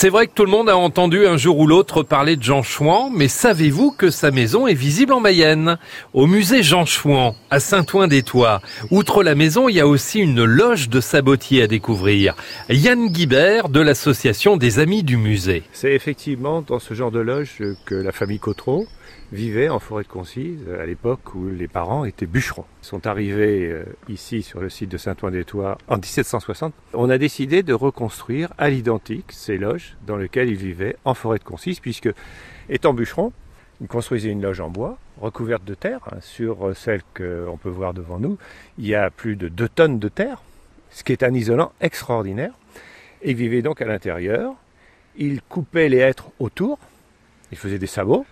C'est vrai que tout le monde a entendu un jour ou l'autre parler de Jean Chouan, mais savez-vous que sa maison est visible en Mayenne Au musée Jean Chouan, à Saint-Ouen-des-Toits? Outre la maison, il y a aussi une loge de sabotiers à découvrir. Yann Guibert de l'association des Amis du musée. C'est effectivement dans ce genre de loge que la famille Cotreau vivait en forêt de Concise à l'époque où les parents étaient bûcherons. Ils sont arrivés euh, ici sur le site de Saint-Ouen-des-Toits en 1760. On a décidé de reconstruire à l'identique ces loges dans lesquelles ils vivaient en forêt de Concise puisque étant bûcherons, ils construisaient une loge en bois recouverte de terre. Hein, sur celle qu'on peut voir devant nous, il y a plus de 2 tonnes de terre, ce qui est un isolant extraordinaire. ils vivaient donc à l'intérieur. Ils coupaient les hêtres autour. Ils faisaient des sabots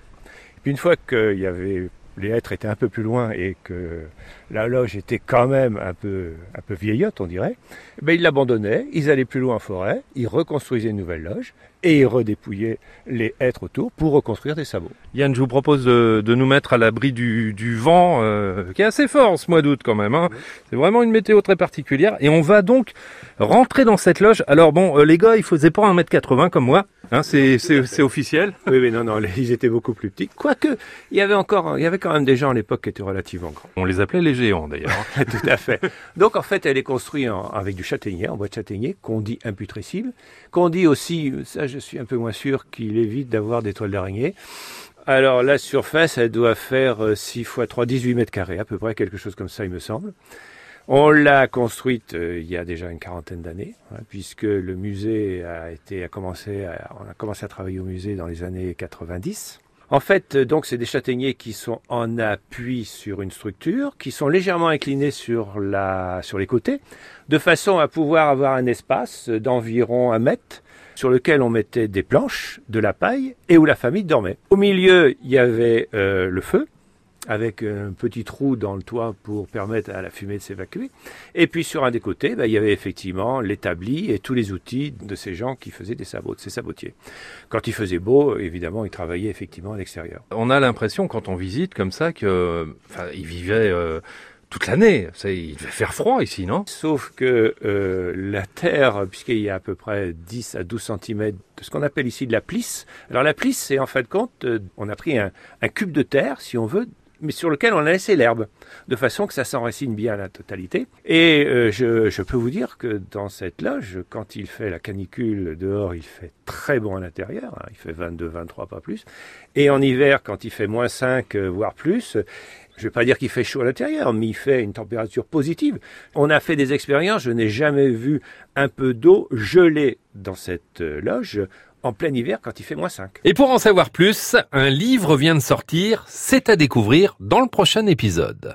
une fois qu'il y avait les hêtres étaient un peu plus loin et que la loge était quand même un peu, un peu vieillotte, on dirait, ben ils l'abandonnaient, ils allaient plus loin en forêt, ils reconstruisaient une nouvelle loge et ils redépouillaient les hêtres autour pour reconstruire des sabots. Yann, je vous propose de, nous mettre à l'abri du, vent, euh, qui est assez fort ce mois d'août quand même. Hein. C'est vraiment une météo très particulière et on va donc rentrer dans cette loge. Alors bon, euh, les gars, il faisait pas 1m80 comme moi, hein, c'est officiel. Oui, mais non, non, ils étaient beaucoup plus petits. Quoique, il y avait encore, il y avait quand même des gens à l'époque qui étaient relativement grands. On les appelait les géants d'ailleurs. Tout à fait. Donc en fait, elle est construite avec du châtaignier, en bois de châtaignier, qu'on dit imputrescible, qu'on dit aussi, ça je suis un peu moins sûr, qu'il évite d'avoir des toiles d'araignée. Alors la surface, elle doit faire 6 x 3, 18 mètres carrés, à peu près, quelque chose comme ça, il me semble. On l'a construite euh, il y a déjà une quarantaine d'années, hein, puisque le musée a été commencé, on a commencé à travailler au musée dans les années 90. En fait, euh, donc, c'est des châtaigniers qui sont en appui sur une structure, qui sont légèrement inclinés sur sur les côtés, de façon à pouvoir avoir un espace d'environ un mètre sur lequel on mettait des planches, de la paille et où la famille dormait. Au milieu, il y avait euh, le feu, avec un petit trou dans le toit pour permettre à la fumée de s'évacuer. Et puis sur un des côtés, ben, il y avait effectivement l'établi et tous les outils de ces gens qui faisaient des sabots, de ces sabotiers. Quand il faisait beau, évidemment, ils travaillaient effectivement à l'extérieur. On a l'impression quand on visite comme ça que, enfin, ils vivaient euh, toute l'année. Il devait faire froid ici, non? Sauf que euh, la terre, puisqu'il y a à peu près 10 à 12 cm de ce qu'on appelle ici de la plisse. Alors la plisse, c'est en fin de compte, on a pris un, cube de terre, si on veut, mais sur lequel on a laissé l'herbe, de façon que ça s'enracine bien à la totalité. Et euh, je, je, peux vous dire que dans cette loge, quand il fait la canicule dehors, il fait très bon à l'intérieur, hein, il fait 22, 23, pas plus. Et en hiver, quand il fait moins 5, euh, voire plus, je ne vais pas dire qu'il fait chaud à l'intérieur, mais il fait une température positive. On a fait des expériences, je n'ai jamais vu un peu d'eau gelée dans cette euh, loge en plein hiver quand il fait moins 5. Et pour en savoir plus, un livre vient de sortir, c'est à découvrir dans le prochain épisode.